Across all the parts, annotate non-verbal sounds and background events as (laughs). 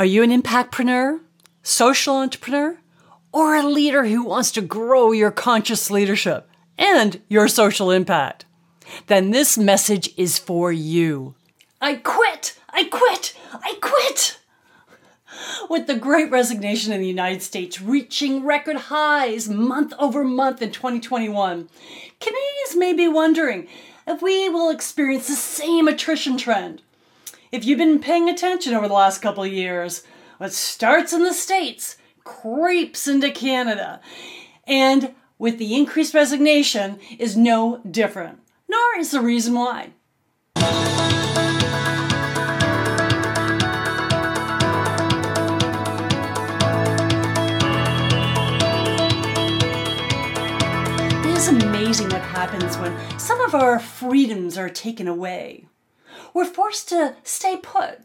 Are you an impactpreneur, social entrepreneur, or a leader who wants to grow your conscious leadership and your social impact? Then this message is for you. I quit! I quit! I quit! With the great resignation in the United States reaching record highs month over month in 2021, Canadians may be wondering if we will experience the same attrition trend if you've been paying attention over the last couple of years, what starts in the States creeps into Canada. And with the increased resignation is no different, nor is the reason why. It is amazing what happens when some of our freedoms are taken away we're forced to stay put,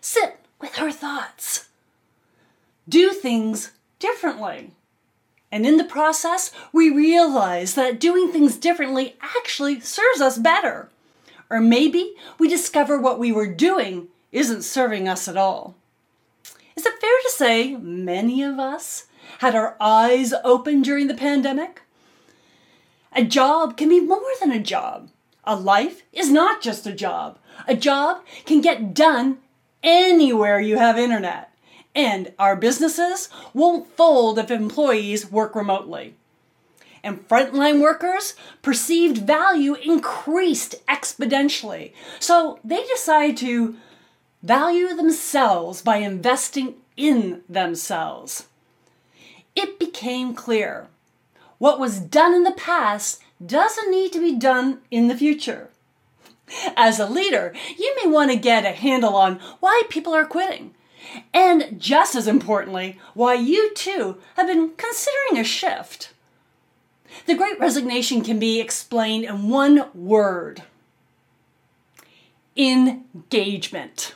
sit with our thoughts, do things differently. And in the process, we realize that doing things differently actually serves us better. Or maybe we discover what we were doing isn't serving us at all. Is it fair to say many of us had our eyes open during the pandemic? A job can be more than a job. A life is not just a job. A job can get done anywhere you have internet. And our businesses won't fold if employees work remotely. And frontline workers' perceived value increased exponentially. So they decide to value themselves by investing in themselves. It became clear what was done in the past doesn't need to be done in the future. As a leader, you may want to get a handle on why people are quitting. And just as importantly, why you too have been considering a shift. The great resignation can be explained in one word engagement.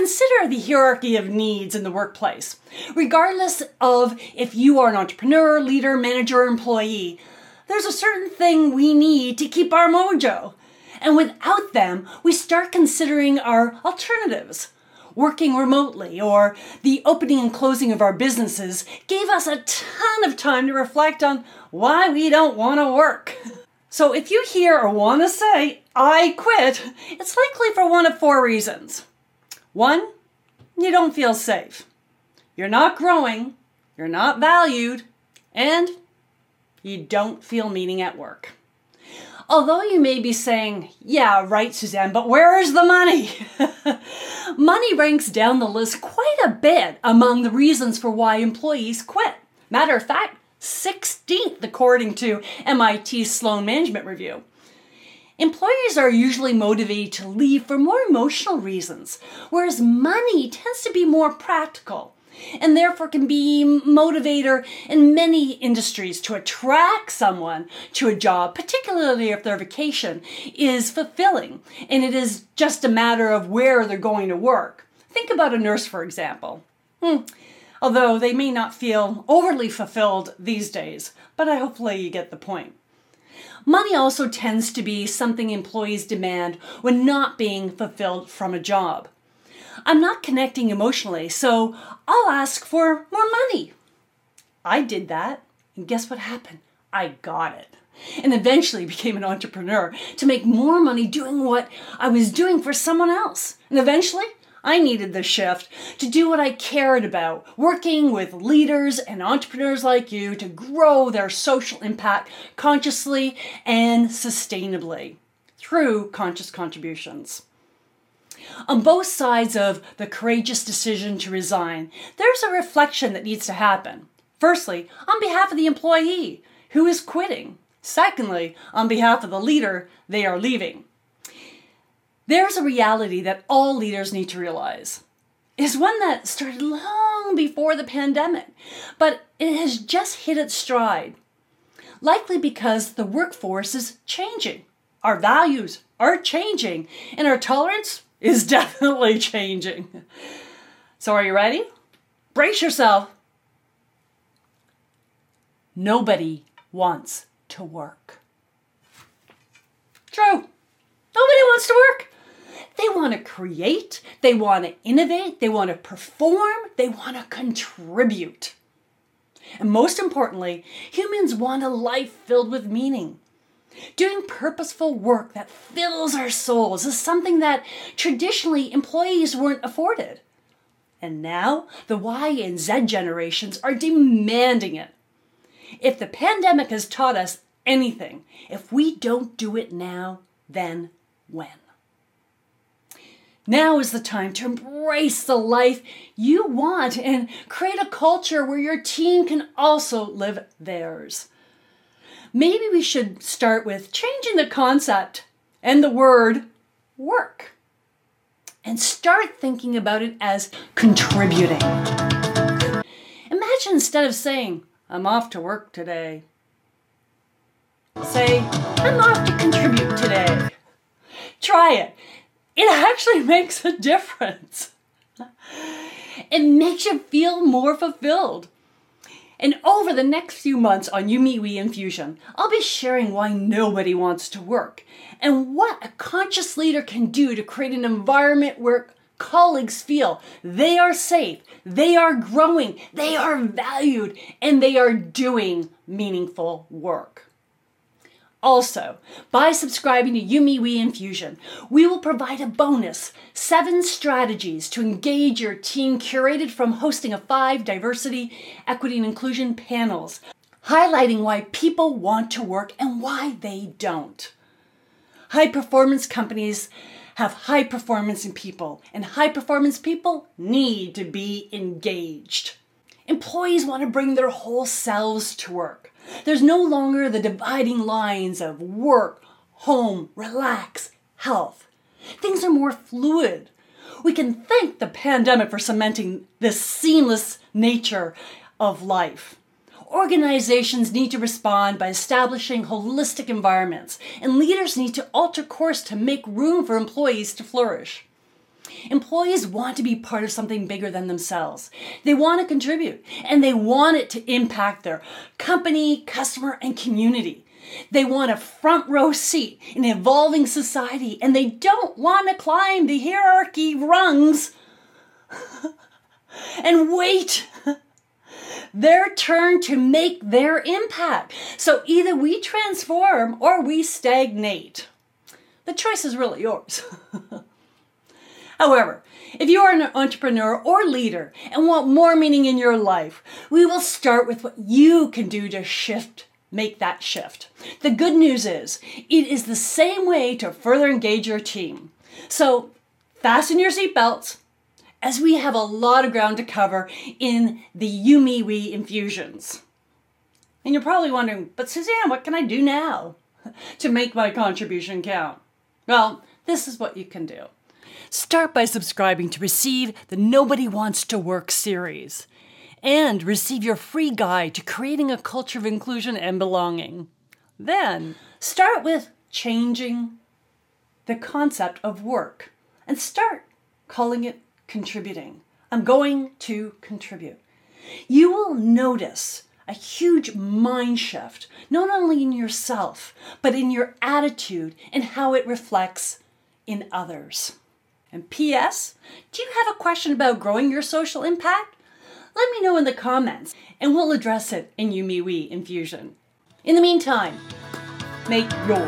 Consider the hierarchy of needs in the workplace. Regardless of if you are an entrepreneur, leader, manager, employee, there's a certain thing we need to keep our mojo. And without them, we start considering our alternatives. Working remotely or the opening and closing of our businesses gave us a ton of time to reflect on why we don't want to work. (laughs) So if you hear or want to say, I quit, it's likely for one of four reasons. One, you don't feel safe. You're not growing, you're not valued, and you don't feel meaning at work. Although you may be saying, yeah, right, Suzanne, but where is the money? (laughs) money ranks down the list quite a bit among the reasons for why employees quit. Matter of fact, 16th according to MIT's Sloan Management Review. Employers are usually motivated to leave for more emotional reasons, whereas money tends to be more practical and therefore can be motivator in many industries to attract someone to a job, particularly if their vacation is fulfilling and it is just a matter of where they're going to work. Think about a nurse, for example. Hmm. Although they may not feel overly fulfilled these days, but I hopefully you get the point. Money also tends to be something employees demand when not being fulfilled from a job. I'm not connecting emotionally, so I'll ask for more money. I did that, and guess what happened? I got it. And eventually (laughs) became an entrepreneur to make more money doing what I was doing for someone else. And eventually, I needed the shift to do what I cared about, working with leaders and entrepreneurs like you to grow their social impact consciously and sustainably through conscious contributions. On both sides of the courageous decision to resign, there's a reflection that needs to happen. Firstly, on behalf of the employee who is quitting. Secondly, on behalf of the leader they are leaving. There's a reality that all leaders need to realize. It is one that started long before the pandemic, but it has just hit its stride. Likely because the workforce is changing. Our values are changing, and our tolerance is (laughs) definitely changing. So, are you ready? Brace yourself. Nobody wants to work. True. Nobody wants to work. They want to create, they want to innovate, they want to perform, they want to contribute. And most importantly, humans want a life filled with meaning. Doing purposeful work that fills our souls is something that traditionally employees weren't afforded. And now the Y and Z generations are demanding it. If the pandemic has taught us anything, if we don't do it now, then when? Now is the time to embrace the life you want and create a culture where your team can also live theirs. Maybe we should start with changing the concept and the word work and start thinking about it as contributing. Imagine instead of saying, I'm off to work today, say, I'm off to contribute today. Try it. It actually (laughs) makes a difference. It makes you feel more fulfilled. And over the next few months on We Infusion, I'll be sharing why nobody wants to work and what a conscious leader can do to create an environment where colleagues feel they are safe, they are growing, they are valued, and they are doing meaningful work. Also, by subscribing to You Me We Infusion, we will provide a bonus seven strategies to engage your team curated from hosting of five diversity, equity, and inclusion panels, highlighting why people want to work and why they don't. High performance companies have high performance in people, and high performance people need to be engaged. Employees want to bring their whole selves to work. There's no longer the dividing lines of work, home, relax, health. Things are more fluid. We can thank the pandemic for cementing this seamless nature of life. Organizations need to respond by establishing holistic environments, and leaders need to alter course to make room for employees to flourish. Employees want to be part of something bigger than themselves. They want to contribute and they want it to impact their company, customer, and community. They want a front row seat in evolving society and they don't want to climb the hierarchy rungs (laughs) and wait (laughs) their turn to make their impact. So either we transform or we stagnate. The choice is really yours. (laughs) However, if you are an entrepreneur or leader and want more meaning in your life, we will start with what you can do to shift make that shift. The good news is, it is the same way to further engage your team. So, fasten your seatbelts as we have a lot of ground to cover in the You Me We infusions. And you're probably wondering, but Suzanne, what can I do now (laughs) to make my contribution count? Well, this is what you can do. Start by subscribing to receive the Nobody Wants to Work series and receive your free guide to creating a culture of inclusion and belonging. Then start with changing the concept of work and start calling it contributing. I'm going to contribute. You will notice a huge mind shift, not only in yourself, but in your attitude and how it reflects in others. And P.S., do you have a question about growing your social impact? Let me know in the comments and we'll address it in You Me We Infusion. In the meantime, make your